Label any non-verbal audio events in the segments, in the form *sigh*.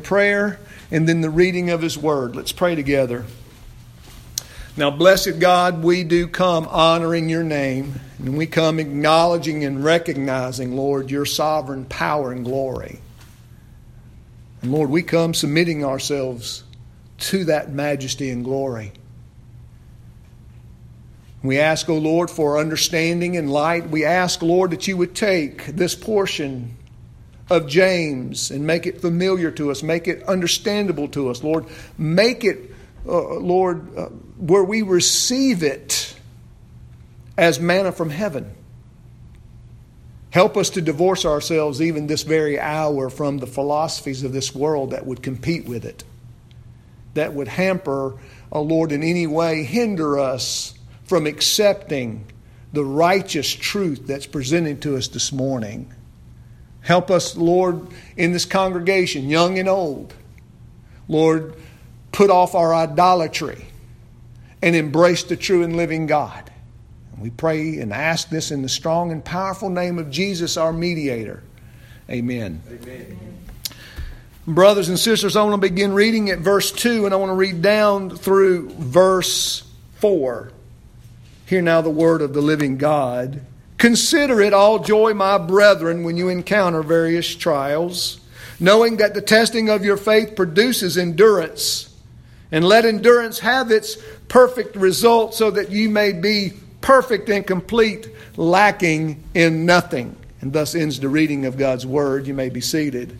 prayer and then the reading of His Word. Let's pray together. Now, blessed God, we do come honoring your name, and we come acknowledging and recognizing, Lord, your sovereign power and glory. And Lord, we come submitting ourselves to that majesty and glory. We ask, O oh Lord, for understanding and light. We ask, Lord, that you would take this portion of James and make it familiar to us, make it understandable to us, Lord. Make it, uh, Lord, uh, where we receive it as manna from heaven. Help us to divorce ourselves even this very hour from the philosophies of this world that would compete with it, that would hamper, oh Lord, in any way hinder us from accepting the righteous truth that's presented to us this morning. Help us, Lord, in this congregation, young and old. Lord, put off our idolatry and embrace the true and living God. And we pray and ask this in the strong and powerful name of Jesus, our mediator. Amen. Amen. Brothers and sisters, I want to begin reading at verse 2 and I want to read down through verse 4. Hear now the word of the living God. Consider it all joy, my brethren, when you encounter various trials, knowing that the testing of your faith produces endurance. And let endurance have its perfect result so that you may be perfect and complete, lacking in nothing. And thus ends the reading of God's Word. You may be seated.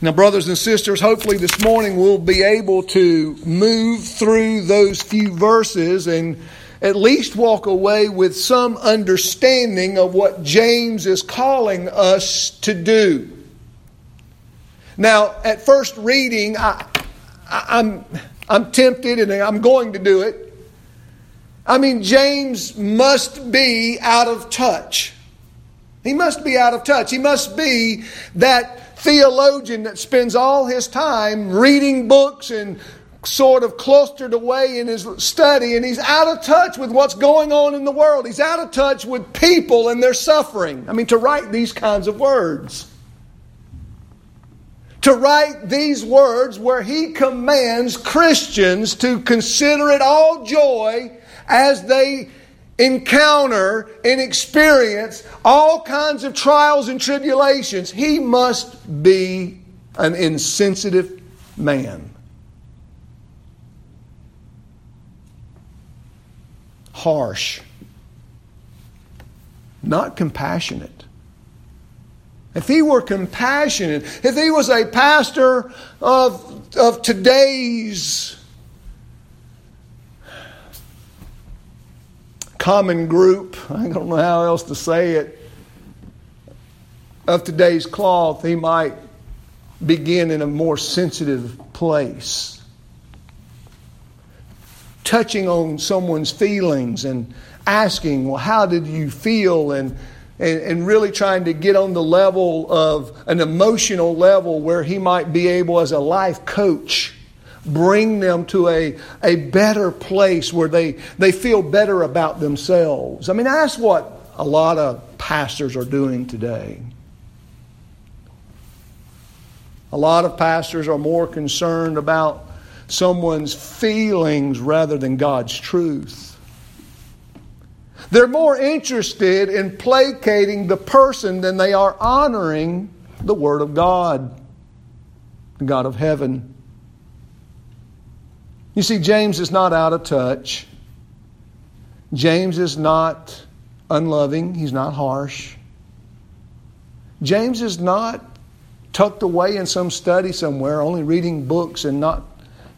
Now, brothers and sisters, hopefully this morning we'll be able to move through those few verses and at least walk away with some understanding of what James is calling us to do. Now, at first reading, I, am I'm, I'm tempted and I'm going to do it. I mean, James must be out of touch. He must be out of touch. He must be that theologian that spends all his time reading books and sort of clustered away in his study and he's out of touch with what's going on in the world. He's out of touch with people and their suffering. I mean, to write these kinds of words. To write these words where he commands Christians to consider it all joy as they encounter and experience all kinds of trials and tribulations. He must be an insensitive man. harsh, not compassionate. If he were compassionate, if he was a pastor of, of today's common group, I don't know how else to say it, of today's cloth, he might begin in a more sensitive place. Touching on someone's feelings and asking, well, how did you feel? And, and, and, really trying to get on the level of an emotional level where he might be able, as a life coach, bring them to a, a better place where they, they feel better about themselves. I mean, that's what a lot of pastors are doing today. A lot of pastors are more concerned about someone's feelings rather than God's truth. They're more interested in placating the person than they are honoring the Word of God, the God of heaven. You see, James is not out of touch. James is not unloving. He's not harsh. James is not tucked away in some study somewhere, only reading books and not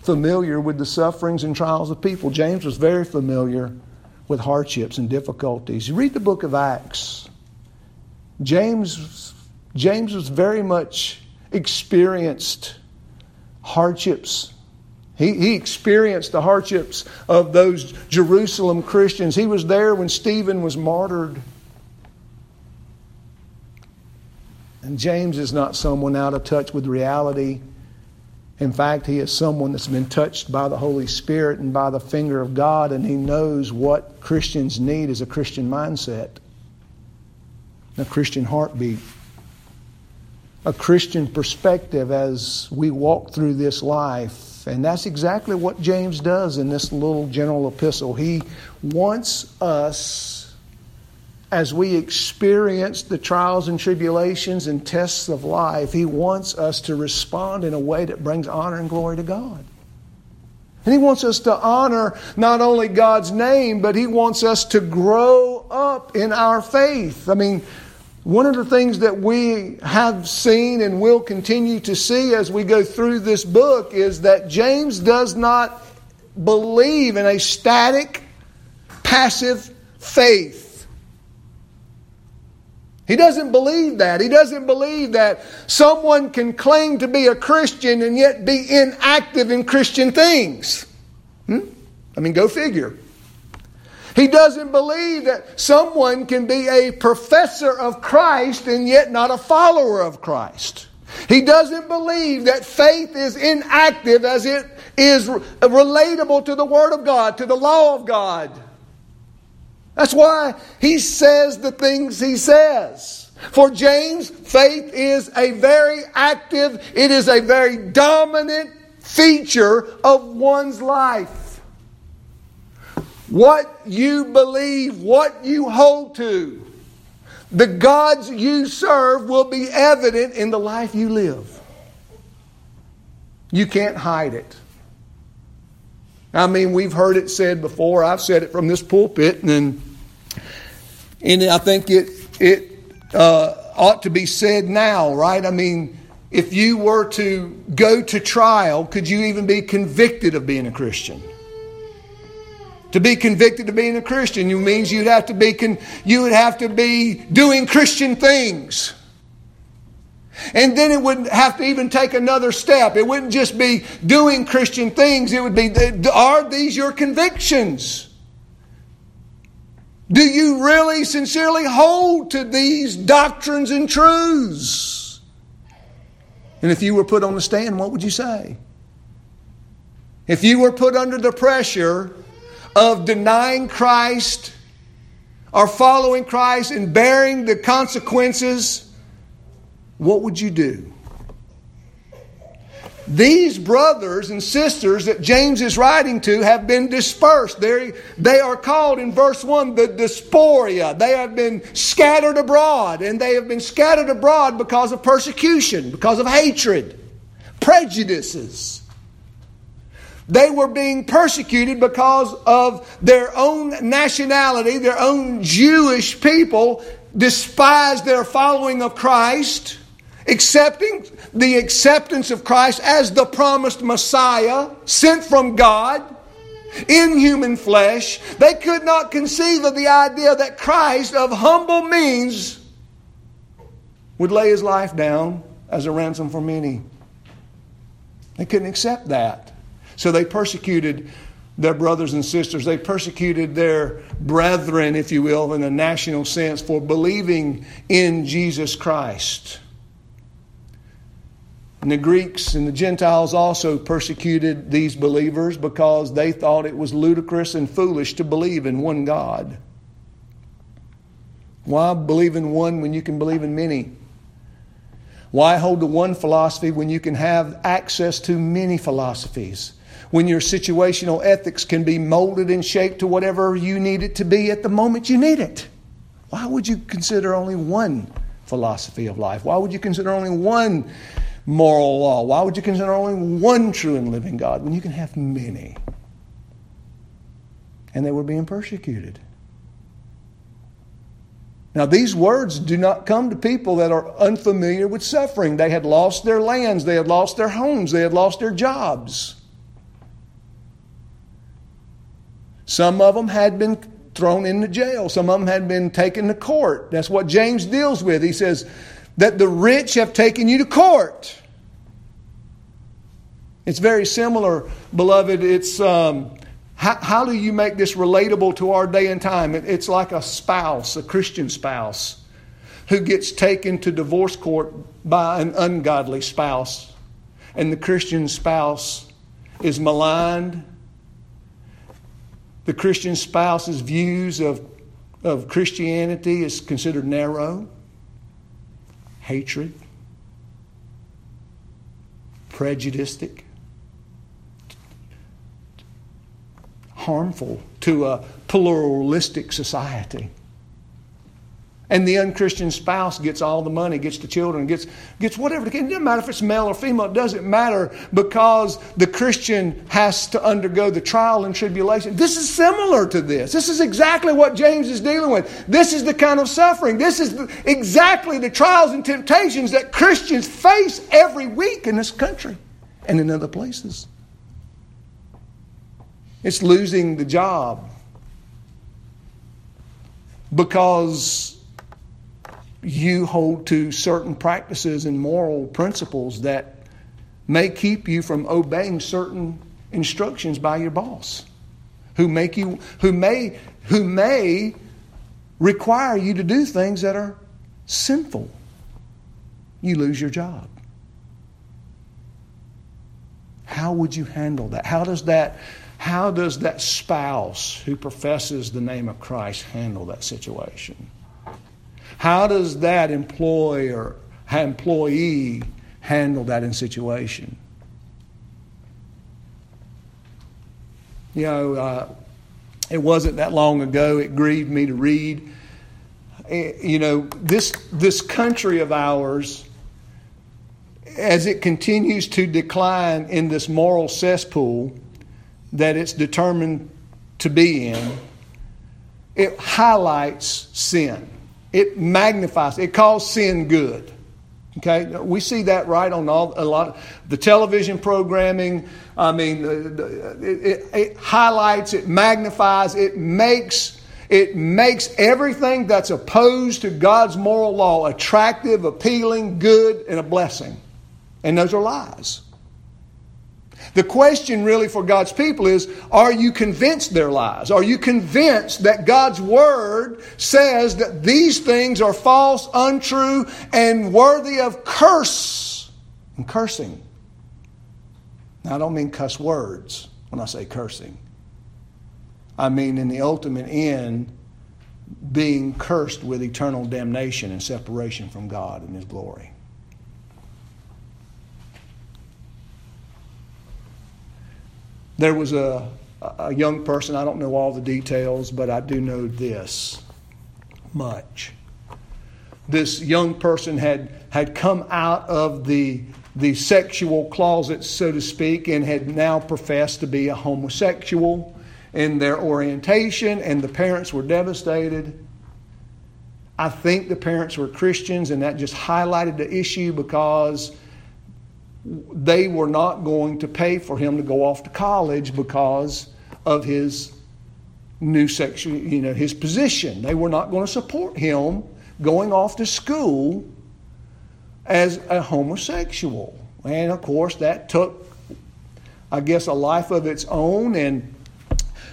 familiar with the sufferings and trials of people. James was very familiar with hardships and difficulties. You read the book of Acts. James, James was very much experienced hardships. He, he experienced the hardships of those Jerusalem Christians. He was there when Stephen was martyred. And James is not someone out of touch with reality. In fact, he is someone that's been touched by the Holy Spirit and by the finger of God, and he knows what Christians need is a Christian mindset, a Christian heartbeat. a Christian perspective as we walk through this life. And that's exactly what James does in this little general epistle. He wants us, as we experience the trials and tribulations and tests of life, he wants us to respond in a way that brings honor and glory to God. And he wants us to honor not only God's name, but he wants us to grow up in our faith. I mean, one of the things that we have seen and will continue to see as we go through this book is that James does not believe in a static, passive faith. He doesn't believe that. He doesn't believe that someone can claim to be a Christian and yet be inactive in Christian things. Hmm? I mean, go figure. He doesn't believe that someone can be a professor of Christ and yet not a follower of Christ. He doesn't believe that faith is inactive as it is relatable to the Word of God, to the law of God. That's why he says the things he says. For James, faith is a very active, it is a very dominant feature of one's life. What you believe, what you hold to, the gods you serve will be evident in the life you live. You can't hide it. I mean, we've heard it said before. I've said it from this pulpit, and and I think it it uh, ought to be said now, right? I mean, if you were to go to trial, could you even be convicted of being a Christian? To be convicted of being a Christian means you'd have to be con- you would have to be doing Christian things. And then it wouldn't have to even take another step. It wouldn't just be doing Christian things. It would be, are these your convictions? Do you really sincerely hold to these doctrines and truths? And if you were put on the stand, what would you say? If you were put under the pressure of denying Christ or following Christ and bearing the consequences, what would you do? These brothers and sisters that James is writing to have been dispersed. They're, they are called in verse 1 the diaspora. They have been scattered abroad, and they have been scattered abroad because of persecution, because of hatred, prejudices. They were being persecuted because of their own nationality, their own Jewish people despised their following of Christ, accepting the acceptance of Christ as the promised Messiah sent from God in human flesh. They could not conceive of the idea that Christ, of humble means, would lay his life down as a ransom for many. They couldn't accept that. So they persecuted their brothers and sisters. They persecuted their brethren, if you will, in a national sense, for believing in Jesus Christ. And the Greeks and the Gentiles also persecuted these believers because they thought it was ludicrous and foolish to believe in one God. Why believe in one when you can believe in many? Why hold to one philosophy when you can have access to many philosophies? When your situational ethics can be molded and shaped to whatever you need it to be at the moment you need it. Why would you consider only one philosophy of life? Why would you consider only one moral law? Why would you consider only one true and living God when you can have many? And they were being persecuted. Now, these words do not come to people that are unfamiliar with suffering. They had lost their lands, they had lost their homes, they had lost their jobs. Some of them had been thrown into jail. Some of them had been taken to court. That's what James deals with. He says that the rich have taken you to court. It's very similar, beloved. It's um, how, how, do you make this relatable to our day and time? It, it's like a spouse, a Christian spouse, who gets taken to divorce court by an ungodly spouse, and the Christian spouse is maligned the Christian spouse's views of, of Christianity is considered narrow, hatred, prejudiced, harmful to a pluralistic society. And the unchristian spouse gets all the money, gets the children, gets, gets whatever. It doesn't matter if it's male or female. It doesn't matter because the Christian has to undergo the trial and tribulation. This is similar to this. This is exactly what James is dealing with. This is the kind of suffering. This is the, exactly the trials and temptations that Christians face every week in this country and in other places. It's losing the job because you hold to certain practices and moral principles that may keep you from obeying certain instructions by your boss who make you who may who may require you to do things that are sinful. You lose your job. How would you handle that? How does that how does that spouse who professes the name of Christ handle that situation how does that employer, employee handle that in situation? You know, uh, it wasn't that long ago. It grieved me to read. Eh, you know, this this country of ours, as it continues to decline in this moral cesspool that it's determined to be in, it highlights sin. It magnifies, it calls sin good. Okay, we see that right on all, a lot of the television programming. I mean, it, it, it highlights, it magnifies, it makes it makes everything that's opposed to God's moral law attractive, appealing, good, and a blessing. And those are lies. The question really for God's people is are you convinced they're lies? Are you convinced that God's Word says that these things are false, untrue, and worthy of curse and cursing? Now, I don't mean cuss words when I say cursing. I mean, in the ultimate end, being cursed with eternal damnation and separation from God and His glory. There was a, a young person, I don't know all the details, but I do know this much. This young person had, had come out of the, the sexual closet, so to speak, and had now professed to be a homosexual in their orientation, and the parents were devastated. I think the parents were Christians, and that just highlighted the issue because they were not going to pay for him to go off to college because of his new sexual, you know, his position. They were not going to support him going off to school as a homosexual. And of course, that took, I guess, a life of its own. And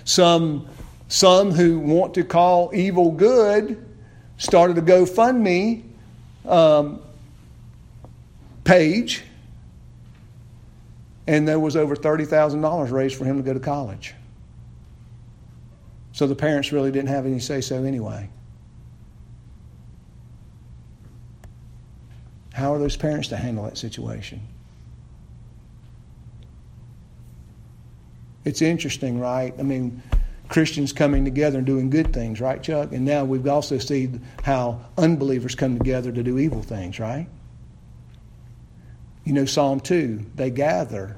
some, some who want to call evil good started a GoFundMe um, page and there was over $30,000 raised for him to go to college. So the parents really didn't have any say so anyway. How are those parents to handle that situation? It's interesting, right? I mean, Christians coming together and doing good things, right, Chuck? And now we've also seen how unbelievers come together to do evil things, right? You know, Psalm 2, they gather.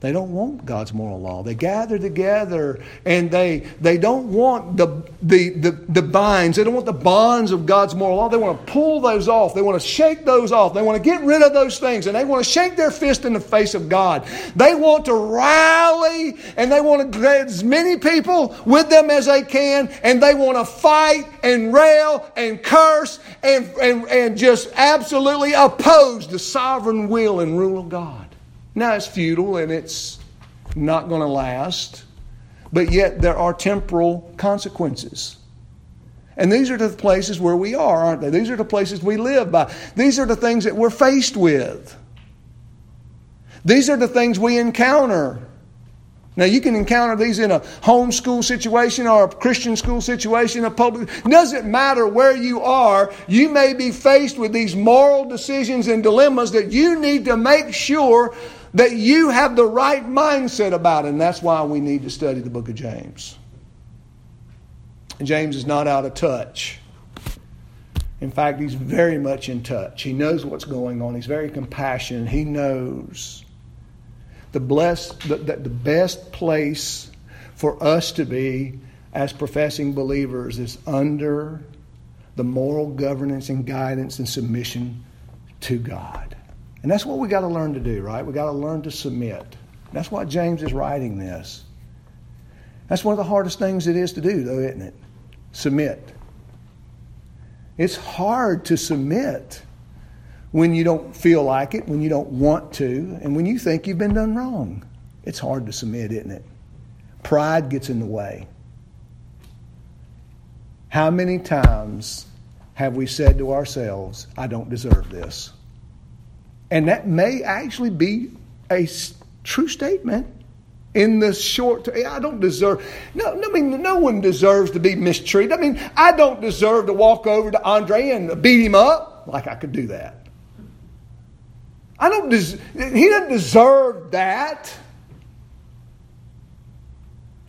They don't want God's moral law. They gather together and they, they don't want the, the, the, the binds. They don't want the bonds of God's moral law. They want to pull those off. They want to shake those off. They want to get rid of those things and they want to shake their fist in the face of God. They want to rally and they want to get as many people with them as they can and they want to fight and rail and curse and, and, and just absolutely oppose the sovereign will and rule of God. Now it's futile and it's not going to last, but yet there are temporal consequences. And these are the places where we are, aren't they? These are the places we live by. These are the things that we're faced with. These are the things we encounter. Now, you can encounter these in a homeschool situation or a Christian school situation, a public. Doesn't matter where you are, you may be faced with these moral decisions and dilemmas that you need to make sure that you have the right mindset about. And that's why we need to study the book of James. James is not out of touch. In fact, he's very much in touch. He knows what's going on. He's very compassionate. He knows the, blessed, the, the best place for us to be as professing believers is under the moral governance and guidance and submission to God. And that's what we got to learn to do, right? We got to learn to submit. That's why James is writing this. That's one of the hardest things it is to do, though, isn't it? Submit. It's hard to submit when you don't feel like it, when you don't want to, and when you think you've been done wrong. It's hard to submit, isn't it? Pride gets in the way. How many times have we said to ourselves, I don't deserve this? And that may actually be a true statement in the short term. I don't deserve, no, I mean, no one deserves to be mistreated. I mean, I don't deserve to walk over to Andre and beat him up like I could do that. I don't des- he doesn't deserve that.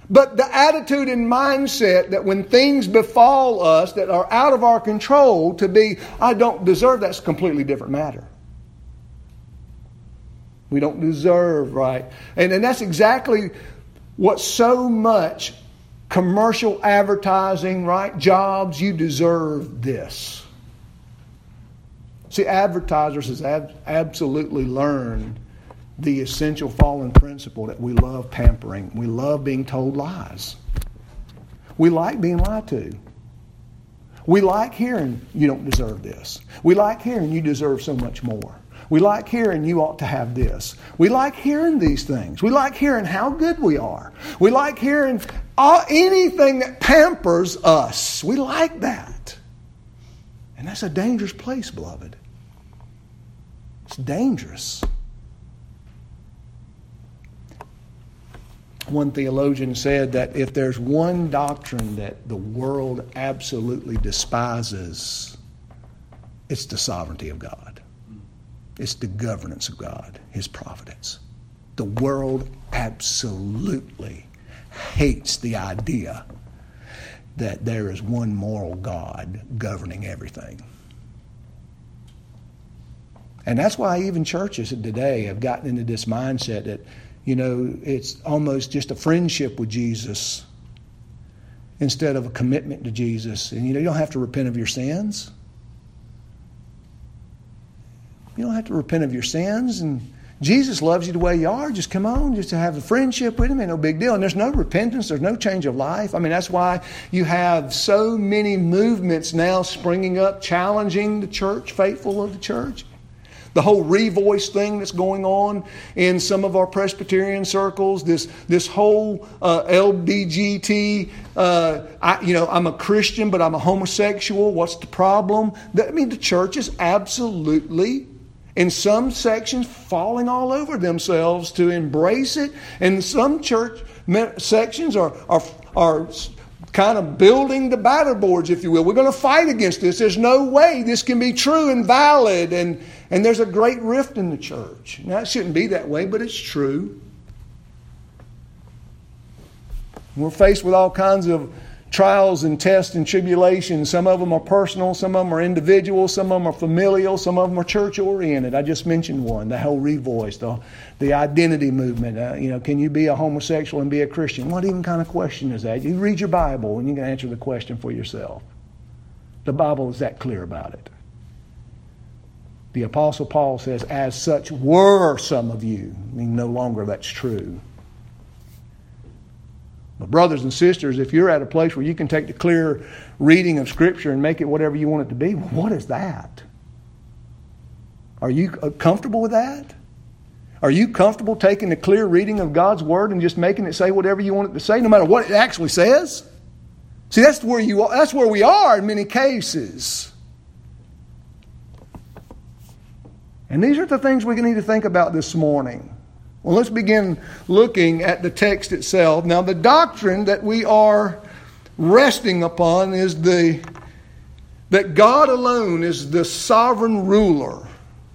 But the attitude and mindset that when things befall us that are out of our control to be, I don't deserve, that's a completely different matter. We don't deserve, right? And, and that's exactly what so much commercial advertising, right? Jobs, you deserve this. See, advertisers has ab- absolutely learned the essential fallen principle that we love pampering. We love being told lies. We like being lied to. We like hearing you don't deserve this. We like hearing you deserve so much more. We like hearing you ought to have this. We like hearing these things. We like hearing how good we are. We like hearing all, anything that pampers us. We like that. And that's a dangerous place, beloved. It's dangerous. One theologian said that if there's one doctrine that the world absolutely despises, it's the sovereignty of God. It's the governance of God, His providence. The world absolutely hates the idea that there is one moral God governing everything. And that's why even churches today have gotten into this mindset that, you know, it's almost just a friendship with Jesus instead of a commitment to Jesus. And, you know, you don't have to repent of your sins. You don't have to repent of your sins. And Jesus loves you the way you are. Just come on, just to have a friendship with Him, ain't no big deal. And there's no repentance, there's no change of life. I mean, that's why you have so many movements now springing up challenging the church, faithful of the church the whole revoice thing that's going on in some of our Presbyterian circles, this, this whole uh, LBGT, uh, I, you know, I'm a Christian, but I'm a homosexual. What's the problem? I mean, the church is absolutely, in some sections, falling all over themselves to embrace it. And some church sections are, are, are kind of building the batter boards, if you will. We're going to fight against this. There's no way this can be true and valid. And, and there's a great rift in the church. Now, it shouldn't be that way, but it's true. We're faced with all kinds of trials and tests and tribulations. Some of them are personal, some of them are individual, some of them are familial, some of them are church oriented. I just mentioned one, the whole revoice, the, the identity movement. Uh, you know, can you be a homosexual and be a Christian? What even kind of question is that? You read your Bible and you can answer the question for yourself. The Bible is that clear about it. The Apostle Paul says, as such were some of you. I mean, no longer that's true. Brothers and sisters, if you're at a place where you can take the clear reading of Scripture and make it whatever you want it to be, what is that? Are you uh, comfortable with that? Are you comfortable taking the clear reading of God's Word and just making it say whatever you want it to say, no matter what it actually says? See, that's where, you are, that's where we are in many cases. And these are the things we need to think about this morning. Well, let's begin looking at the text itself. Now, the doctrine that we are resting upon is the that God alone is the sovereign ruler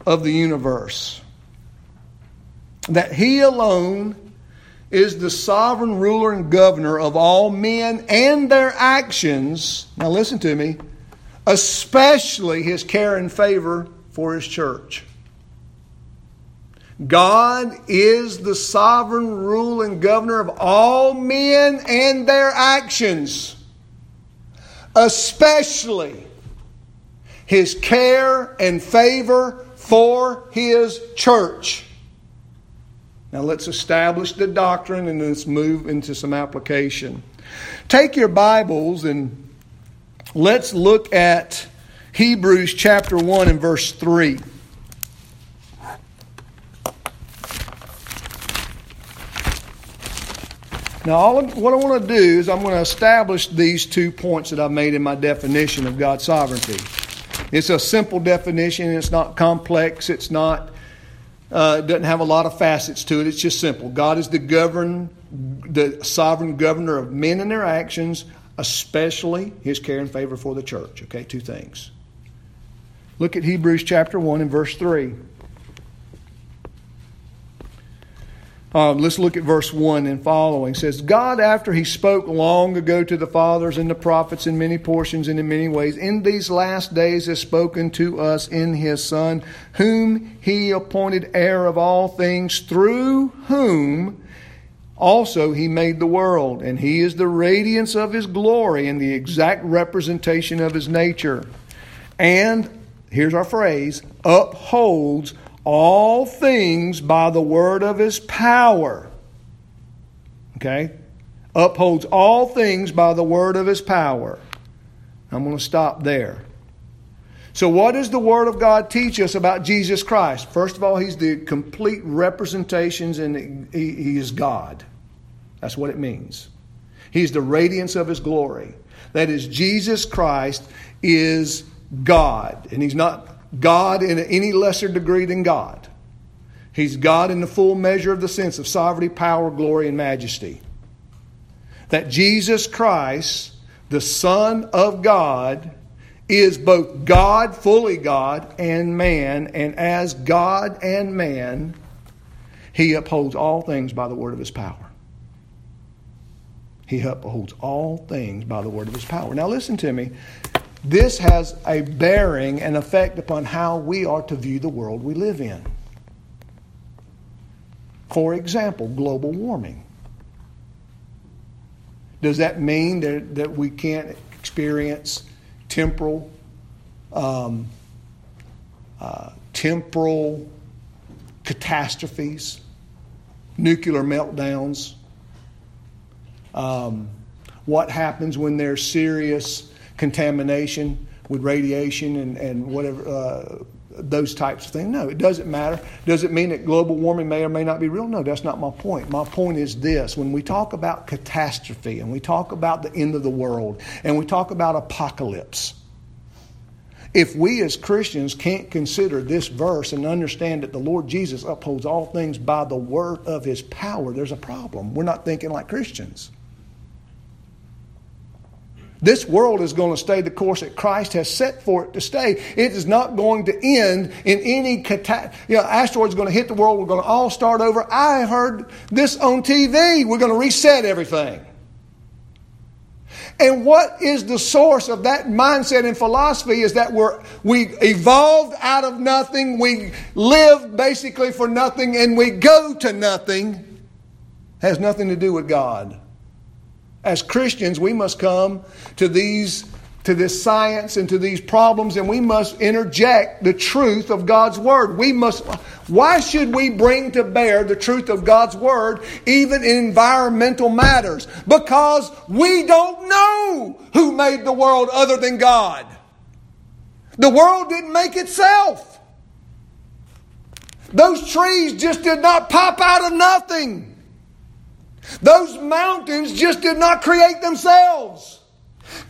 of the universe. That He alone is the sovereign ruler and governor of all men and their actions. Now, listen to me, especially His care and favor for His church. God is the sovereign rule and governor of all men and their actions, especially his care and favor for his church. Now let's establish the doctrine and let's move into some application. Take your Bibles and let's look at Hebrews chapter 1 and verse 3. Now, all of, what I want to do is I'm going to establish these two points that I've made in my definition of God's sovereignty. It's a simple definition. It's not complex. It's not. Uh, doesn't have a lot of facets to it. It's just simple. God is the govern, the sovereign governor of men and their actions, especially His care and favor for the church. Okay, two things. Look at Hebrews chapter one and verse three. Um, let's look at verse 1 and following. It says, God, after he spoke long ago to the fathers and the prophets in many portions and in many ways, in these last days has spoken to us in his Son, whom he appointed heir of all things, through whom also he made the world. And he is the radiance of his glory and the exact representation of his nature. And, here's our phrase, upholds all things by the word of his power. Okay? Upholds all things by the word of his power. I'm going to stop there. So, what does the Word of God teach us about Jesus Christ? First of all, He's the complete representations and he, he is God. That's what it means. He's the radiance of His glory. That is, Jesus Christ is God. And He's not God in any lesser degree than God. He's God in the full measure of the sense of sovereignty, power, glory, and majesty. That Jesus Christ, the Son of God, is both God, fully God, and man, and as God and man, he upholds all things by the word of his power. He upholds all things by the word of his power. Now, listen to me. This has a bearing and effect upon how we are to view the world we live in. For example, global warming. Does that mean that, that we can't experience temporal, um, uh, temporal catastrophes, nuclear meltdowns? Um, what happens when there's serious contamination with radiation and, and whatever, uh, those types of things. No, it doesn't matter. Does it mean that global warming may or may not be real? No, that's not my point. My point is this when we talk about catastrophe and we talk about the end of the world and we talk about apocalypse, if we as Christians can't consider this verse and understand that the Lord Jesus upholds all things by the word of his power, there's a problem. We're not thinking like Christians. This world is going to stay the course that Christ has set for it to stay. It is not going to end in any cata- you know, asteroid's going to hit the world. We're going to all start over. I heard this on TV. We're going to reset everything. And what is the source of that mindset and philosophy is that we're, we evolved out of nothing, we live basically for nothing, and we go to nothing. Has nothing to do with God as Christians, we must come to these to this science and to these problems and we must interject the truth of God's word. We must why should we bring to bear the truth of God's word even in environmental matters? Because we don't know who made the world other than God. The world didn't make itself. Those trees just did not pop out of nothing. Those mountains just did not create themselves.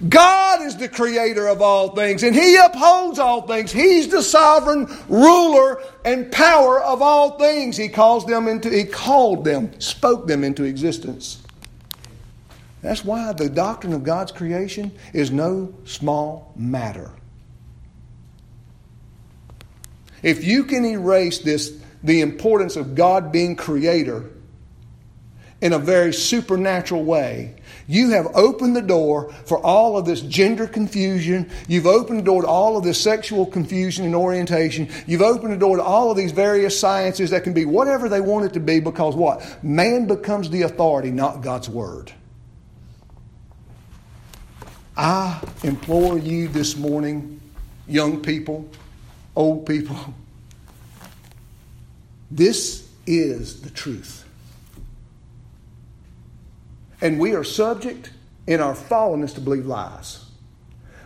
God is the creator of all things, and He upholds all things. He's the sovereign ruler and power of all things. He calls them into He called them, spoke them into existence. That's why the doctrine of God's creation is no small matter. If you can erase this, the importance of God being creator in a very supernatural way, you have opened the door for all of this gender confusion. You've opened the door to all of this sexual confusion and orientation. You've opened the door to all of these various sciences that can be whatever they want it to be because what? Man becomes the authority, not God's Word. I implore you this morning, young people, old people, *laughs* this is the truth. And we are subject in our fallenness to believe lies.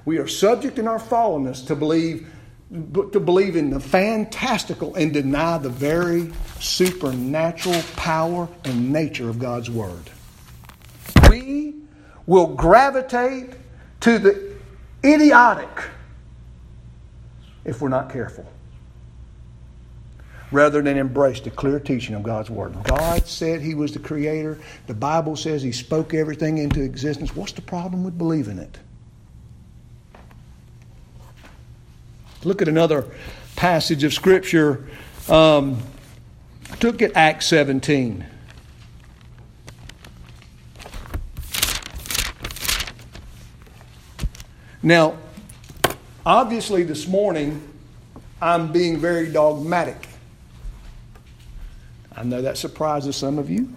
We are subject in our fallenness to believe to believe in the fantastical and deny the very supernatural power and nature of God's word. We will gravitate to the idiotic if we're not careful rather than embrace the clear teaching of God's Word. God said He was the Creator. The Bible says He spoke everything into existence. What's the problem with believing it? Look at another passage of Scripture. Um, look at Acts 17. Now, obviously, this morning I'm being very dogmatic. I know that surprises some of you.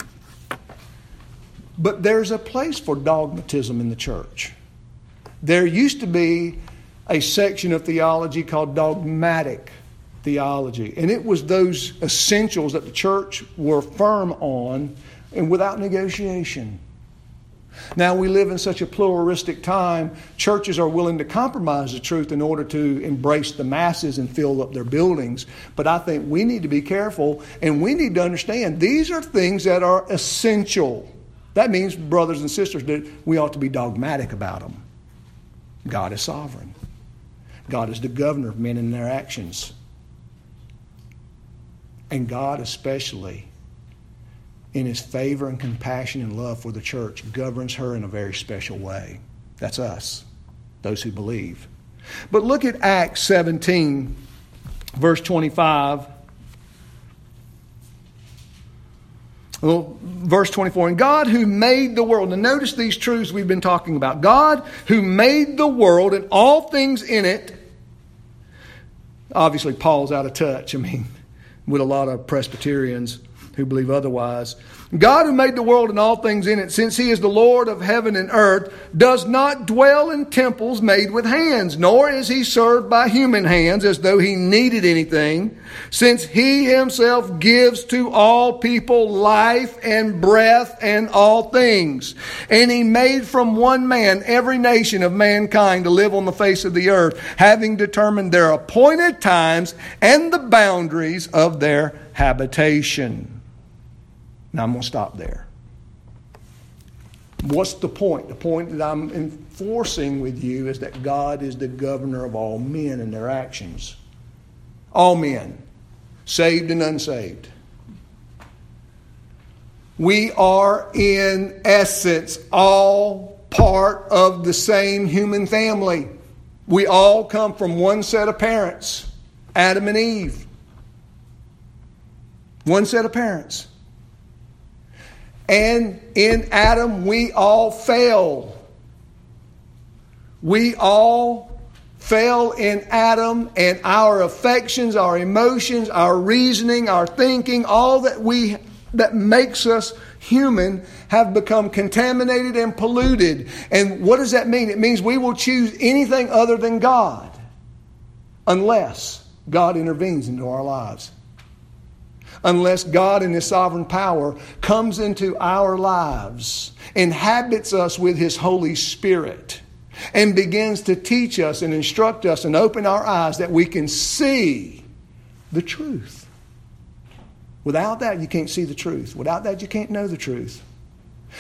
But there's a place for dogmatism in the church. There used to be a section of theology called dogmatic theology, and it was those essentials that the church were firm on and without negotiation. Now we live in such a pluralistic time, churches are willing to compromise the truth in order to embrace the masses and fill up their buildings. But I think we need to be careful and we need to understand these are things that are essential. That means, brothers and sisters, that we ought to be dogmatic about them. God is sovereign, God is the governor of men and their actions. And God, especially, in his favor and compassion and love for the church, governs her in a very special way. That's us, those who believe. But look at Acts 17, verse 25. Well, verse 24, and God who made the world. Now, notice these truths we've been talking about. God who made the world and all things in it. Obviously, Paul's out of touch, I mean, with a lot of Presbyterians who believe otherwise. God, who made the world and all things in it, since He is the Lord of heaven and earth, does not dwell in temples made with hands, nor is He served by human hands as though He needed anything, since He Himself gives to all people life and breath and all things. And He made from one man every nation of mankind to live on the face of the earth, having determined their appointed times and the boundaries of their habitation. Now I'm going to stop there. What's the point? The point that I'm enforcing with you is that God is the governor of all men and their actions. All men, saved and unsaved. We are, in essence, all part of the same human family. We all come from one set of parents Adam and Eve. One set of parents. And in Adam, we all fail. We all fail in Adam, and our affections, our emotions, our reasoning, our thinking, all that we that makes us human have become contaminated and polluted. And what does that mean? It means we will choose anything other than God unless God intervenes into our lives unless God in His sovereign power comes into our lives, inhabits us with His Holy Spirit, and begins to teach us and instruct us and open our eyes that we can see the truth. Without that, you can't see the truth. Without that, you can't know the truth.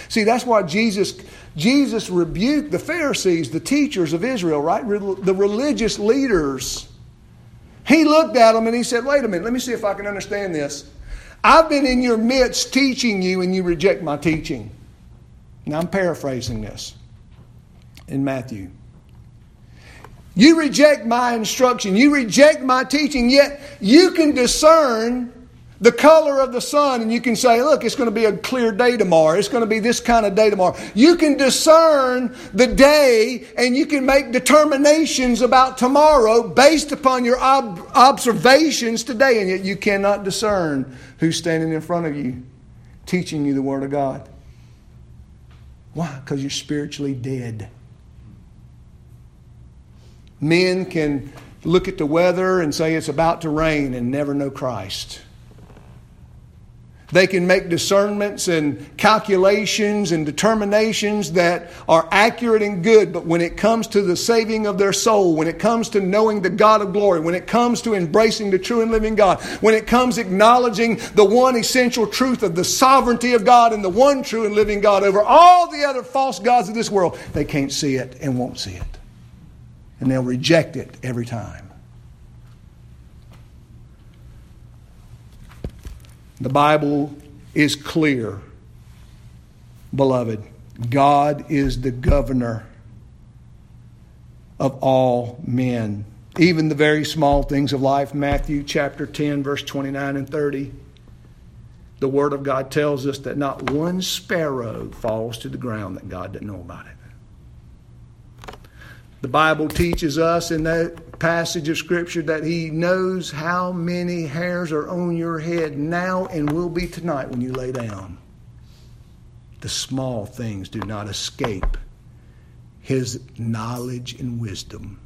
See, that's why Jesus, Jesus rebuked the Pharisees, the teachers of Israel, right? The religious leaders. He looked at them and he said, Wait a minute, let me see if I can understand this. I've been in your midst teaching you and you reject my teaching. Now I'm paraphrasing this in Matthew. You reject my instruction, you reject my teaching, yet you can discern the color of the sun and you can say, look, it's going to be a clear day tomorrow. It's going to be this kind of day tomorrow. You can discern the day and you can make determinations about tomorrow based upon your ob- observations today, and yet you cannot discern who's standing in front of you teaching you the Word of God. Why? Because you're spiritually dead. Men can look at the weather and say it's about to rain and never know Christ. They can make discernments and calculations and determinations that are accurate and good, but when it comes to the saving of their soul, when it comes to knowing the God of glory, when it comes to embracing the true and living God, when it comes acknowledging the one essential truth of the sovereignty of God and the one true and living God over all the other false gods of this world, they can't see it and won't see it. And they'll reject it every time. The Bible is clear, beloved. God is the governor of all men, even the very small things of life. Matthew chapter 10, verse 29 and 30. The Word of God tells us that not one sparrow falls to the ground that God didn't know about it. The Bible teaches us in that passage of Scripture that He knows how many hairs are on your head now and will be tonight when you lay down. The small things do not escape His knowledge and wisdom.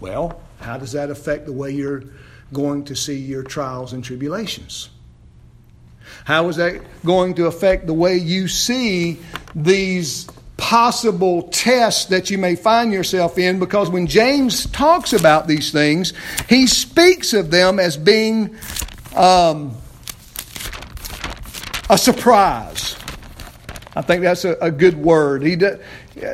Well, how does that affect the way you're going to see your trials and tribulations? How is that going to affect the way you see these possible tests that you may find yourself in? Because when James talks about these things, he speaks of them as being um, a surprise. I think that's a, a good word. He do,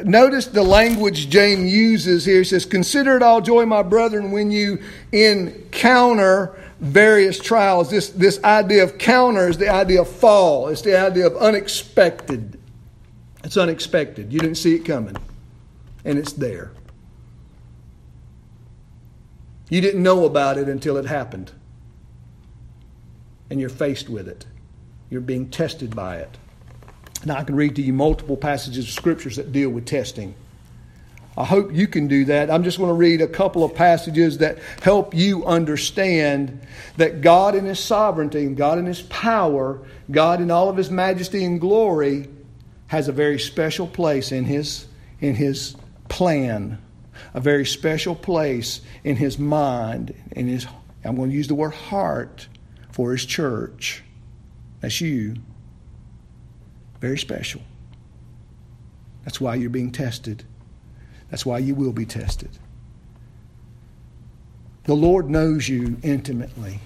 notice the language James uses here. He says, Consider it all joy, my brethren, when you encounter various trials. This, this idea of counter is the idea of fall, it's the idea of unexpected. It's unexpected. You didn't see it coming, and it's there. You didn't know about it until it happened, and you're faced with it. You're being tested by it. Now, I can read to you multiple passages of scriptures that deal with testing. I hope you can do that. I'm just going to read a couple of passages that help you understand that God in His sovereignty, and God in His power, God in all of His majesty and glory has a very special place in His, in his plan, a very special place in His mind, in His, I'm going to use the word heart for His church. That's you. Very special. That's why you're being tested. That's why you will be tested. The Lord knows you intimately,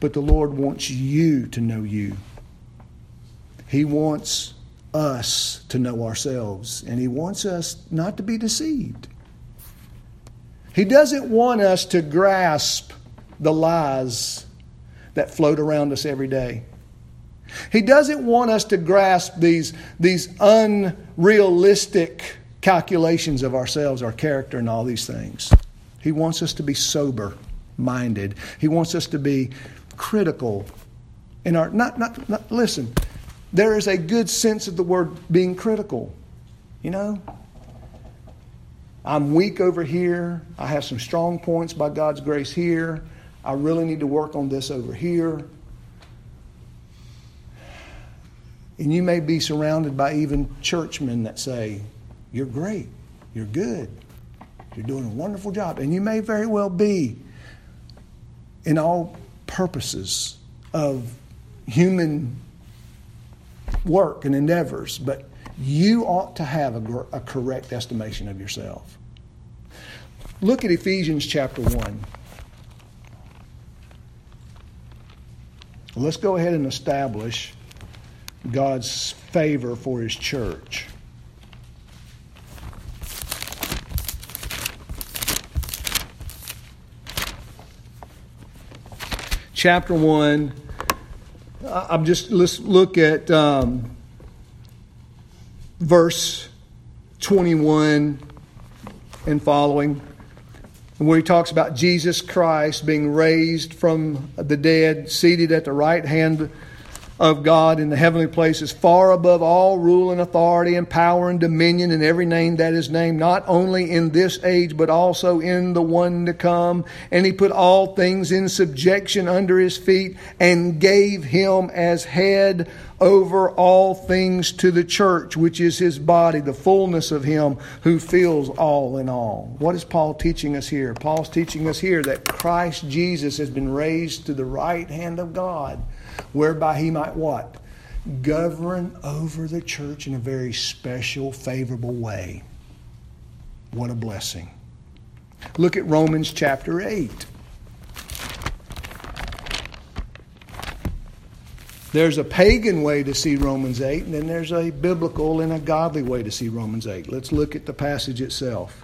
but the Lord wants you to know you. He wants us to know ourselves, and He wants us not to be deceived. He doesn't want us to grasp the lies that float around us every day. He doesn't want us to grasp these, these unrealistic calculations of ourselves, our character, and all these things. He wants us to be sober minded. He wants us to be critical in our not, not not listen. There is a good sense of the word being critical. You know? I'm weak over here. I have some strong points by God's grace here. I really need to work on this over here. And you may be surrounded by even churchmen that say, you're great. You're good. You're doing a wonderful job. And you may very well be in all purposes of human work and endeavors, but you ought to have a, a correct estimation of yourself. Look at Ephesians chapter 1. Let's go ahead and establish God's favor for His church. Chapter 1. I'm just, let's look at um, verse 21 and following, where he talks about Jesus Christ being raised from the dead, seated at the right hand of God in the heavenly places, far above all rule and authority and power and dominion and every name that is named, not only in this age, but also in the one to come. And he put all things in subjection under his feet and gave him as head over all things to the church, which is his body, the fullness of him who fills all in all. What is Paul teaching us here? Paul's teaching us here that Christ Jesus has been raised to the right hand of God whereby he might what? Govern over the church in a very special, favorable way. What a blessing. Look at Romans chapter 8. There's a pagan way to see Romans 8, and then there's a biblical and a godly way to see Romans 8. Let's look at the passage itself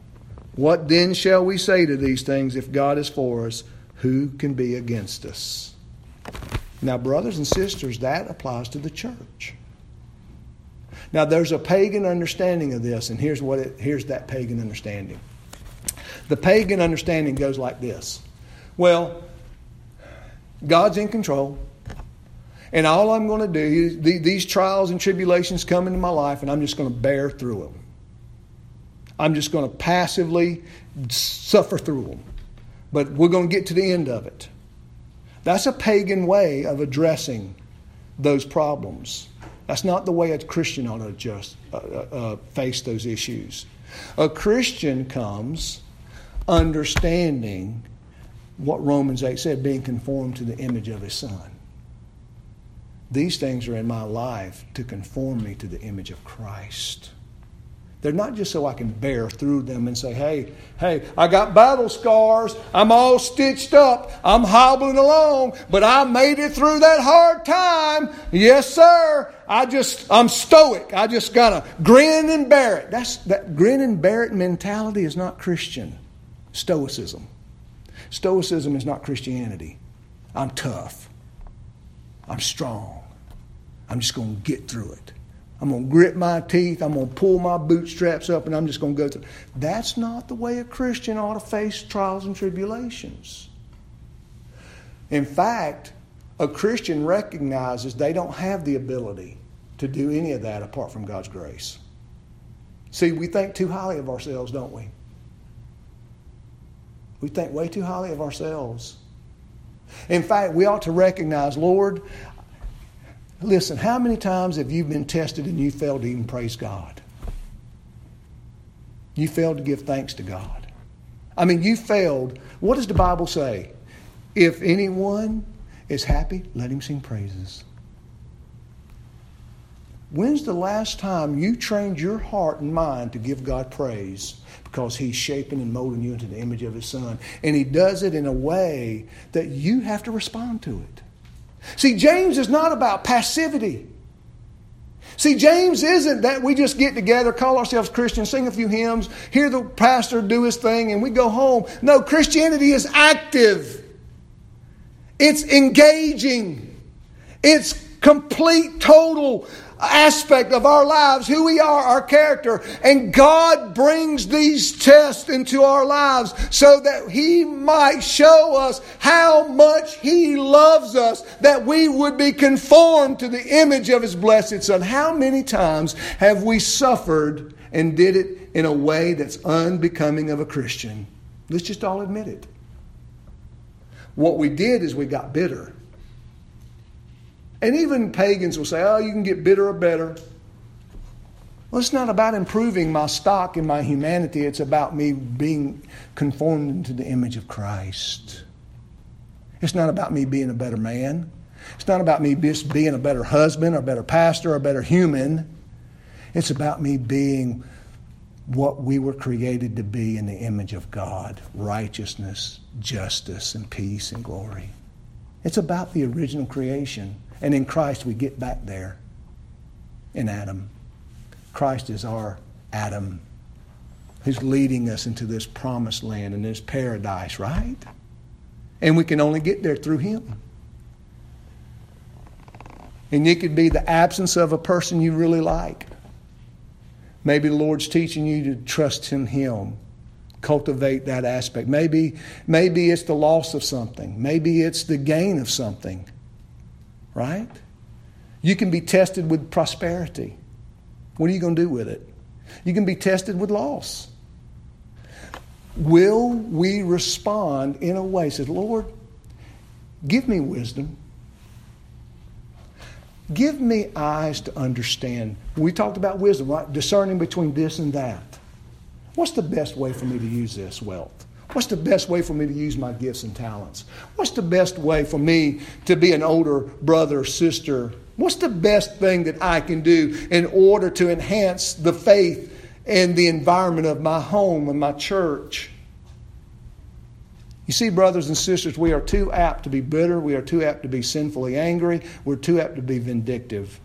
what then shall we say to these things? If God is for us, who can be against us? Now, brothers and sisters, that applies to the church. Now, there's a pagan understanding of this, and here's what it, here's that pagan understanding. The pagan understanding goes like this: Well, God's in control, and all I'm going to do is these trials and tribulations come into my life, and I'm just going to bear through them. I'm just going to passively suffer through them. But we're going to get to the end of it. That's a pagan way of addressing those problems. That's not the way a Christian ought to just uh, uh, uh, face those issues. A Christian comes understanding what Romans 8 said, being conformed to the image of his son. These things are in my life to conform me to the image of Christ. They're not just so I can bear through them and say, hey, hey, I got battle scars. I'm all stitched up. I'm hobbling along, but I made it through that hard time. Yes, sir. I just, I'm stoic. I just gotta grin and bear it. That's, that grin and bear it mentality is not Christian. Stoicism. Stoicism is not Christianity. I'm tough. I'm strong. I'm just to get through it. I'm going to grit my teeth. I'm going to pull my bootstraps up and I'm just going to go through. That's not the way a Christian ought to face trials and tribulations. In fact, a Christian recognizes they don't have the ability to do any of that apart from God's grace. See, we think too highly of ourselves, don't we? We think way too highly of ourselves. In fact, we ought to recognize, Lord, Listen, how many times have you been tested and you failed to even praise God? You failed to give thanks to God. I mean, you failed. What does the Bible say? If anyone is happy, let him sing praises. When's the last time you trained your heart and mind to give God praise because He's shaping and molding you into the image of His Son? And He does it in a way that you have to respond to it. See, James is not about passivity. See, James isn't that we just get together, call ourselves Christians, sing a few hymns, hear the pastor do his thing, and we go home. No, Christianity is active, it's engaging, it's complete, total aspect of our lives, who we are, our character. And God brings these tests into our lives so that He might show us how much He loves us, that we would be conformed to the image of His blessed Son. How many times have we suffered and did it in a way that's unbecoming of a Christian? Let's just all admit it. What we did is we got bitter. And even pagans will say, oh, you can get bitter or better. Well, it's not about improving my stock and my humanity. It's about me being conformed into the image of Christ. It's not about me being a better man. It's not about me just being a better husband or a better pastor or a better human. It's about me being what we were created to be in the image of God righteousness, justice, and peace and glory. It's about the original creation. And in Christ, we get back there in Adam. Christ is our Adam who's leading us into this promised land and this paradise, right? And we can only get there through Him. And it could be the absence of a person you really like. Maybe the Lord's teaching you to trust in Him. Cultivate that aspect. Maybe, maybe it's the loss of something. Maybe it's the gain of something. Right? You can be tested with prosperity. What are you going to do with it? You can be tested with loss. Will we respond in a way, says, Lord, give me wisdom. Give me eyes to understand. We talked about wisdom, right? Discerning between this and that. What's the best way for me to use this wealth? What's the best way for me to use my gifts and talents? What's the best way for me to be an older brother or sister? What's the best thing that I can do in order to enhance the faith and the environment of my home and my church? You see, brothers and sisters, we are too apt to be bitter. We are too apt to be sinfully angry. We're too apt to be vindictive.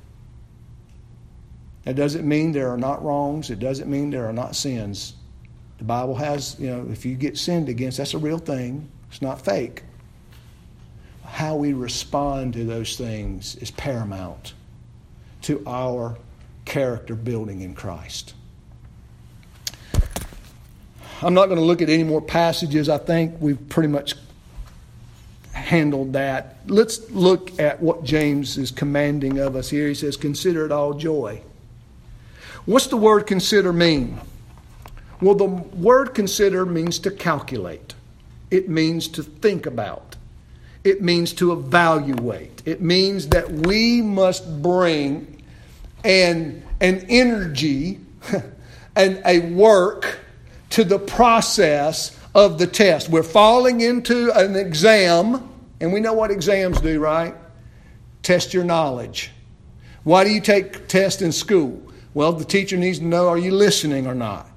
That doesn't mean there are not wrongs. It doesn't mean there are not sins. The Bible has, you know, if you get sinned against, that's a real thing. It's not fake. How we respond to those things is paramount to our character building in Christ. I'm not going to look at any more passages. I think we've pretty much handled that. Let's look at what James is commanding of us here. He says, Consider it all joy. What's the word consider mean? Well, the word consider means to calculate, it means to think about, it means to evaluate. It means that we must bring an, an energy *laughs* and a work to the process of the test. We're falling into an exam, and we know what exams do, right? Test your knowledge. Why do you take tests in school? Well, the teacher needs to know are you listening or not?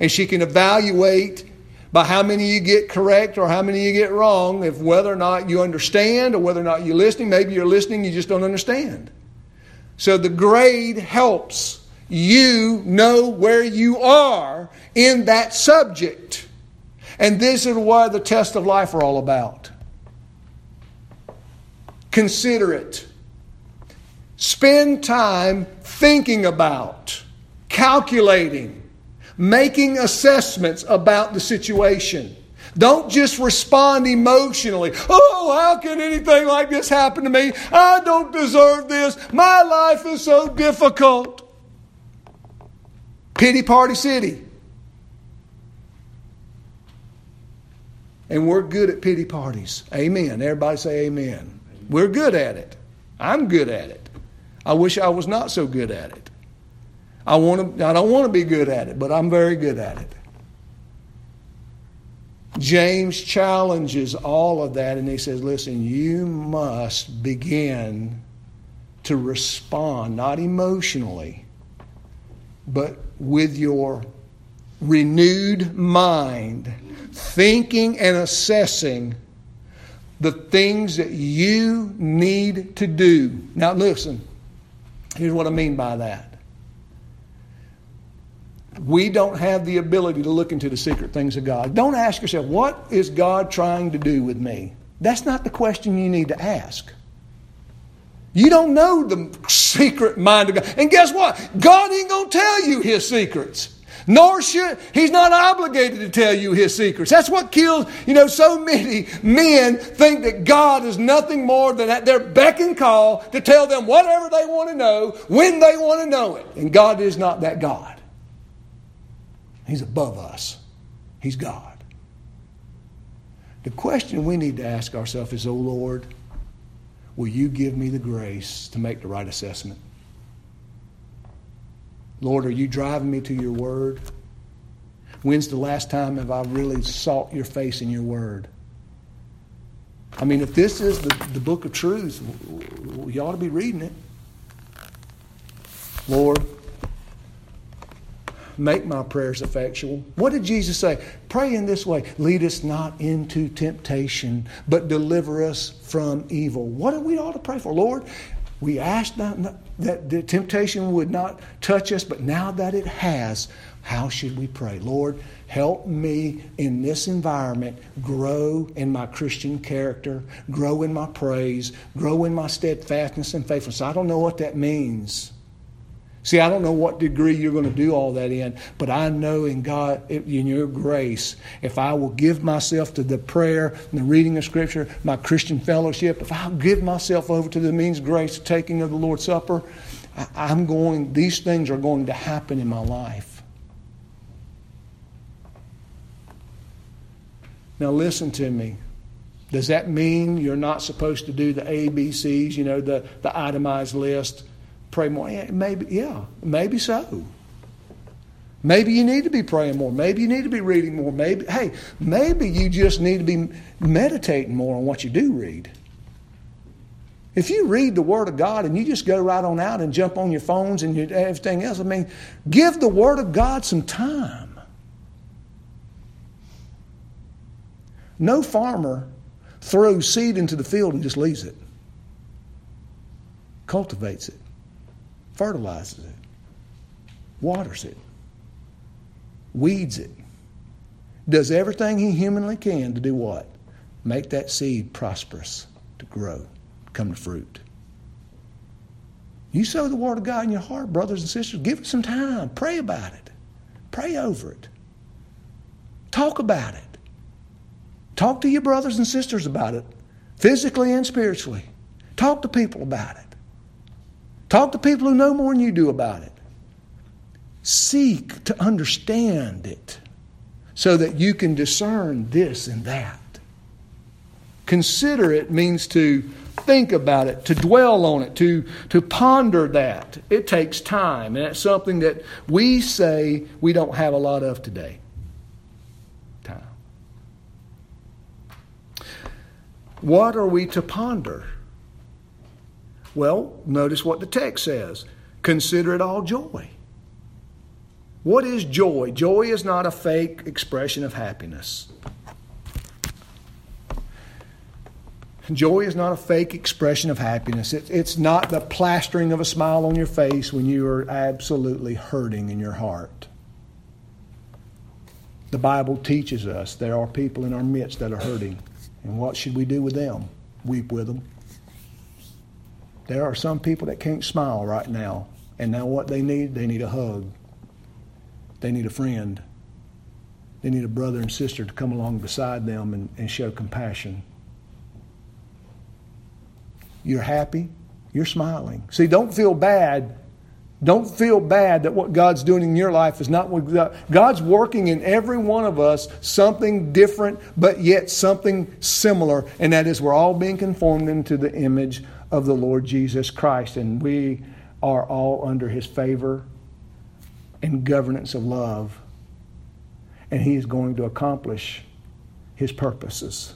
And she can evaluate by how many you get correct or how many you get wrong, if whether or not you understand or whether or not you're listening. Maybe you're listening, you just don't understand. So the grade helps you know where you are in that subject. And this is what the test of life are all about. Consider it. Spend time thinking about, calculating, making assessments about the situation. Don't just respond emotionally. Oh, how can anything like this happen to me? I don't deserve this. My life is so difficult. Pity Party City. And we're good at pity parties. Amen. Everybody say amen. We're good at it. I'm good at it. I wish I was not so good at it. I want to I don't want to be good at it, but I'm very good at it. James challenges all of that and he says, listen, you must begin to respond, not emotionally, but with your renewed mind, thinking and assessing the things that you need to do. Now, listen, here's what I mean by that. We don't have the ability to look into the secret things of God. Don't ask yourself, what is God trying to do with me? That's not the question you need to ask. You don't know the secret mind of God. And guess what? God ain't going to tell you his secrets. Nor should, he's not obligated to tell you his secrets. That's what kills, you know, so many men think that God is nothing more than at their beck and call to tell them whatever they want to know when they want to know it. And God is not that God. He's above us. He's God. The question we need to ask ourselves is, Oh Lord, will you give me the grace to make the right assessment? Lord, are you driving me to your word? When's the last time have I really sought your face in your word? I mean, if this is the, the book of truth, you ought to be reading it. Lord, make my prayers effectual. What did Jesus say? Pray in this way lead us not into temptation, but deliver us from evil. What do we ought to pray for? Lord, we asked that, that the temptation would not touch us, but now that it has, how should we pray? Lord, help me in this environment grow in my Christian character, grow in my praise, grow in my steadfastness and faithfulness. I don't know what that means. See, I don't know what degree you're going to do all that in, but I know in God, in your grace, if I will give myself to the prayer and the reading of Scripture, my Christian fellowship, if I'll give myself over to the means of grace, the taking of the Lord's Supper, I'm going, these things are going to happen in my life. Now, listen to me. Does that mean you're not supposed to do the ABCs, you know, the, the itemized list? Pray more. Yeah, maybe, yeah, maybe so. Maybe you need to be praying more. Maybe you need to be reading more. Maybe, hey, maybe you just need to be meditating more on what you do read. If you read the Word of God and you just go right on out and jump on your phones and everything else, I mean, give the Word of God some time. No farmer throws seed into the field and just leaves it, cultivates it fertilizes it, waters it, weeds it, does everything he humanly can to do what? Make that seed prosperous, to grow, come to fruit. You sow the word of God in your heart, brothers and sisters. Give it some time. Pray about it. Pray over it. Talk about it. Talk to your brothers and sisters about it, physically and spiritually. Talk to people about it. Talk to people who know more than you do about it. Seek to understand it so that you can discern this and that. Consider it means to think about it, to dwell on it, to, to ponder that. It takes time, and it's something that we say we don't have a lot of today. Time. What are we to ponder? Well, notice what the text says consider it all joy. What is joy? Joy is not a fake expression of happiness. Joy is not a fake expression of happiness. It, it's not the plastering of a smile on your face when you are absolutely hurting in your heart. The Bible teaches us there are people in our midst that are hurting. And what should we do with them? Weep with them. There are some people that can't smile right now. And now what they need? They need a hug. They need a friend. They need a brother and sister to come along beside them and, and show compassion. You're happy. You're smiling. See, don't feel bad. Don't feel bad that what God's doing in your life is not what God, God's working in every one of us something different, but yet something similar, and that is we're all being conformed into the image of the Lord Jesus Christ, and we are all under his favor and governance of love. And he is going to accomplish his purposes.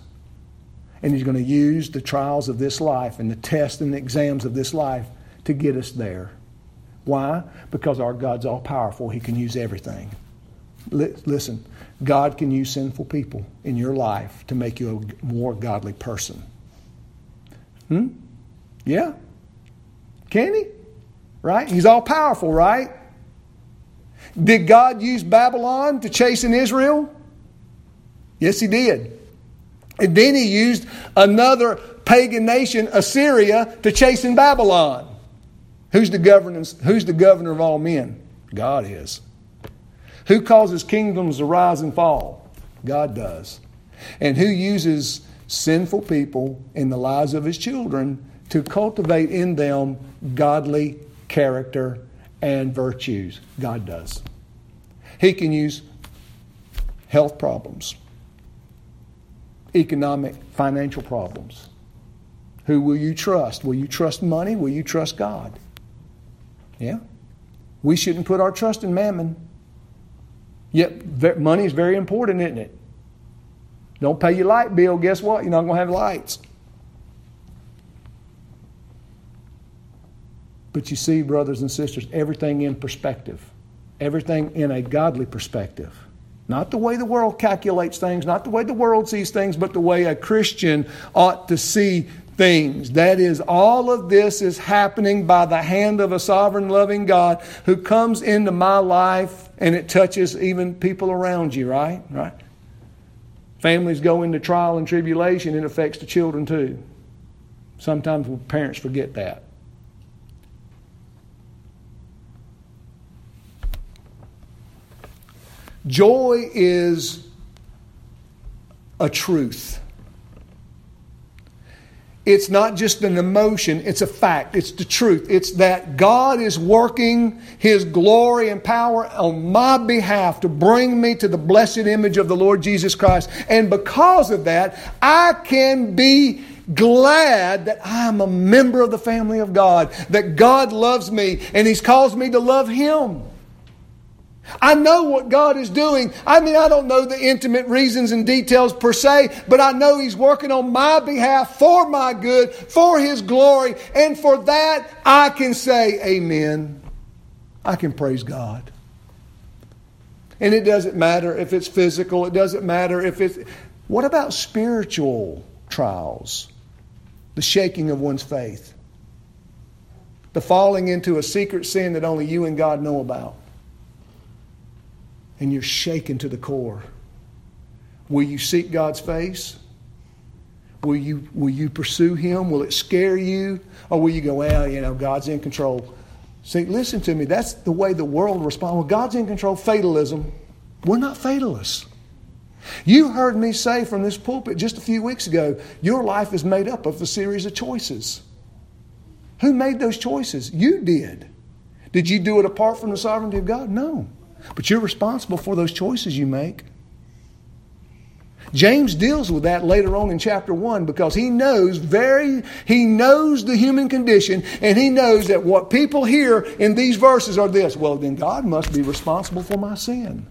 And he's going to use the trials of this life and the tests and the exams of this life to get us there. Why? Because our God's all powerful. He can use everything. Listen, God can use sinful people in your life to make you a more godly person. Hmm? Yeah. Can he? Right? He's all powerful, right? Did God use Babylon to chase in Israel? Yes, he did. And then he used another pagan nation, Assyria, to chase in Babylon. Who's the governor, who's the governor of all men? God is. Who causes kingdoms to rise and fall? God does. And who uses sinful people in the lives of his children to cultivate in them godly character and virtues? God does. He can use health problems, economic, financial problems. Who will you trust? Will you trust money? Will you trust God? Yeah. We shouldn't put our trust in mammon. Yet money is very important, isn't it? Don't pay your light bill, guess what? You're not going to have lights. But you see, brothers and sisters, everything in perspective, everything in a godly perspective. Not the way the world calculates things, not the way the world sees things, but the way a Christian ought to see things. That is, all of this is happening by the hand of a sovereign, loving God who comes into my life and it touches even people around you, right? Right? Families go into trial and tribulation, it affects the children too. Sometimes parents forget that. Joy is a truth. It's not just an emotion, it's a fact. It's the truth. It's that God is working His glory and power on my behalf to bring me to the blessed image of the Lord Jesus Christ. And because of that, I can be glad that I'm a member of the family of God, that God loves me and He's caused me to love Him. I know what God is doing. I mean, I don't know the intimate reasons and details per se, but I know He's working on my behalf for my good, for His glory, and for that I can say amen. I can praise God. And it doesn't matter if it's physical, it doesn't matter if it's. What about spiritual trials? The shaking of one's faith, the falling into a secret sin that only you and God know about and you're shaken to the core. Will you seek God's face? Will you, will you pursue Him? Will it scare you? Or will you go, well, you know, God's in control? See, listen to me. That's the way the world responds. Well, God's in control, fatalism. We're not fatalists. You heard me say from this pulpit just a few weeks ago your life is made up of a series of choices. Who made those choices? You did. Did you do it apart from the sovereignty of God? No. But you're responsible for those choices you make. James deals with that later on in chapter 1 because he knows very he knows the human condition and he knows that what people hear in these verses are this, well then God must be responsible for my sin.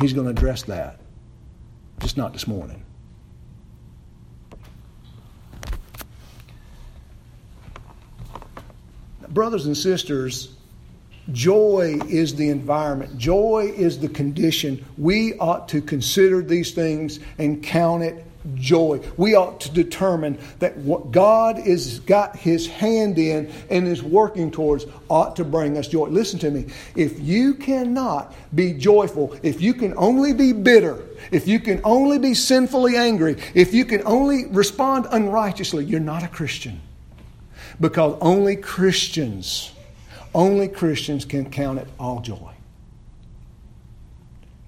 He's going to address that. Just not this morning. Brothers and sisters, Joy is the environment. Joy is the condition. We ought to consider these things and count it joy. We ought to determine that what God has got his hand in and is working towards ought to bring us joy. Listen to me. If you cannot be joyful, if you can only be bitter, if you can only be sinfully angry, if you can only respond unrighteously, you're not a Christian. Because only Christians only Christians can count it all joy.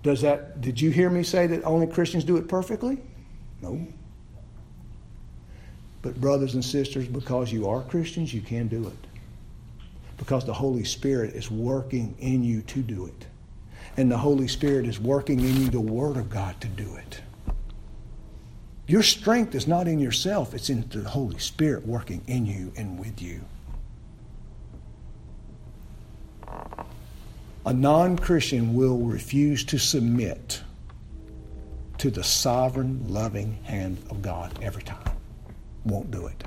Does that, did you hear me say that only Christians do it perfectly? No. But, brothers and sisters, because you are Christians, you can do it. Because the Holy Spirit is working in you to do it. And the Holy Spirit is working in you the Word of God to do it. Your strength is not in yourself, it's in the Holy Spirit working in you and with you. A non Christian will refuse to submit to the sovereign, loving hand of God every time. Won't do it.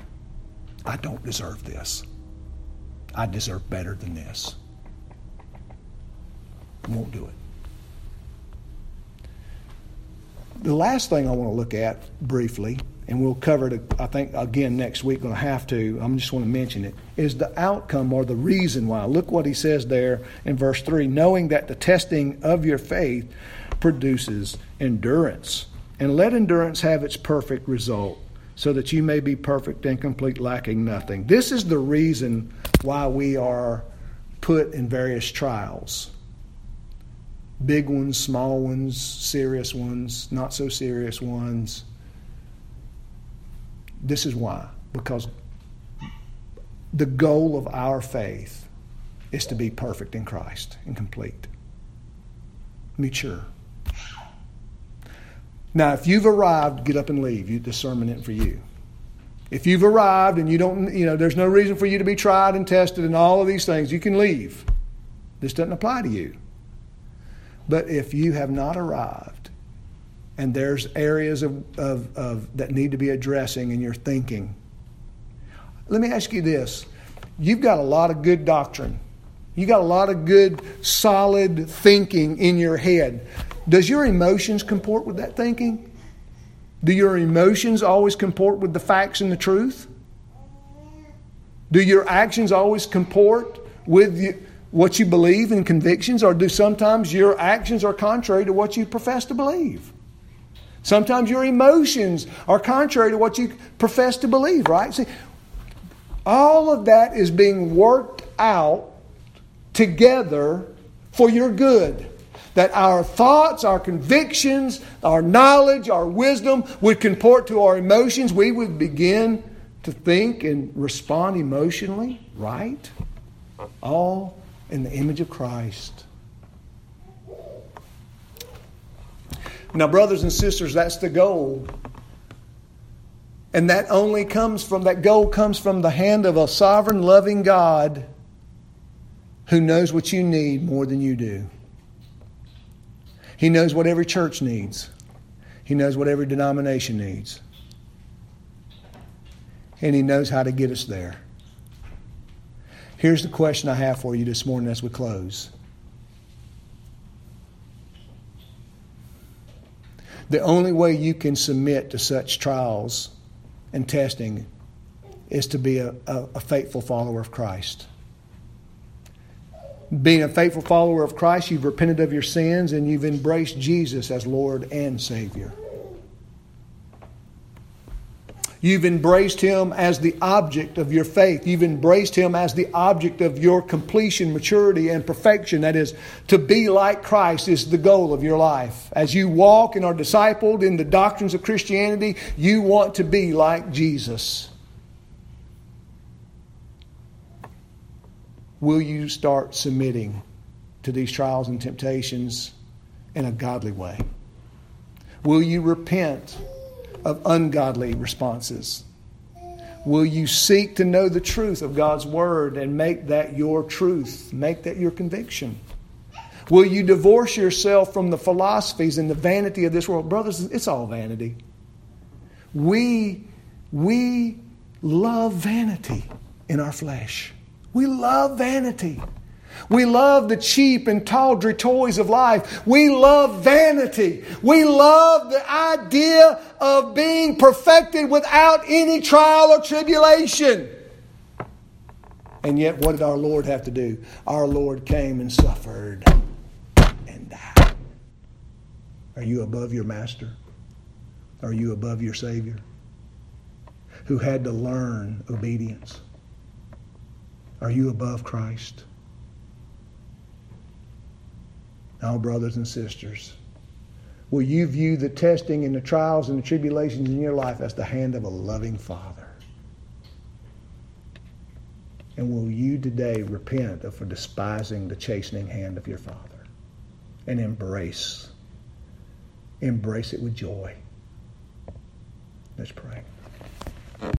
I don't deserve this. I deserve better than this. Won't do it. The last thing I want to look at briefly and we'll cover it, I think, again next week, going to have to. I'm just want to mention it, is the outcome or the reason why. Look what he says there in verse 3 knowing that the testing of your faith produces endurance. And let endurance have its perfect result, so that you may be perfect and complete, lacking nothing. This is the reason why we are put in various trials big ones, small ones, serious ones, not so serious ones. This is why. Because the goal of our faith is to be perfect in Christ and complete, mature. Now, if you've arrived, get up and leave. You, the sermon isn't for you. If you've arrived and you don't, you know, there's no reason for you to be tried and tested and all of these things, you can leave. This doesn't apply to you. But if you have not arrived and there's areas of, of, of, that need to be addressing in your thinking, let me ask you this. You've got a lot of good doctrine. You got a lot of good, solid thinking in your head. Does your emotions comport with that thinking? Do your emotions always comport with the facts and the truth? Do your actions always comport with what you believe and convictions, or do sometimes your actions are contrary to what you profess to believe? Sometimes your emotions are contrary to what you profess to believe, right? See, all of that is being worked out together for your good that our thoughts, our convictions, our knowledge, our wisdom would comport to our emotions. We would begin to think and respond emotionally, right? All in the image of Christ. Now, brothers and sisters, that's the goal. And that only comes from, that goal comes from the hand of a sovereign, loving God who knows what you need more than you do. He knows what every church needs, He knows what every denomination needs. And He knows how to get us there. Here's the question I have for you this morning as we close. The only way you can submit to such trials and testing is to be a, a, a faithful follower of Christ being a faithful follower of Christ, you've repented of your sins and you've embraced Jesus as Lord and Savior. You've embraced Him as the object of your faith. You've embraced Him as the object of your completion, maturity, and perfection. That is, to be like Christ is the goal of your life. As you walk and are discipled in the doctrines of Christianity, you want to be like Jesus. will you start submitting to these trials and temptations in a godly way? Will you repent of ungodly responses? Will you seek to know the truth of God's Word and make that your truth? Make that your conviction? Will you divorce yourself from the philosophies and the vanity of this world? Brothers, it's all vanity. We, we love vanity in our flesh. We love vanity. We love the cheap and tawdry toys of life. We love vanity. We love the idea of being perfected without any trial or tribulation. And yet, what did our Lord have to do? Our Lord came and suffered and died. Are you above your master? Are you above your Savior? Who had to learn obedience? Are you above Christ? Now, brothers and sisters, will you view the testing and the trials and the tribulations in your life as the hand of a loving Father? And will you today repent of for despising the chastening hand of your Father and embrace, embrace it with joy? Let's pray.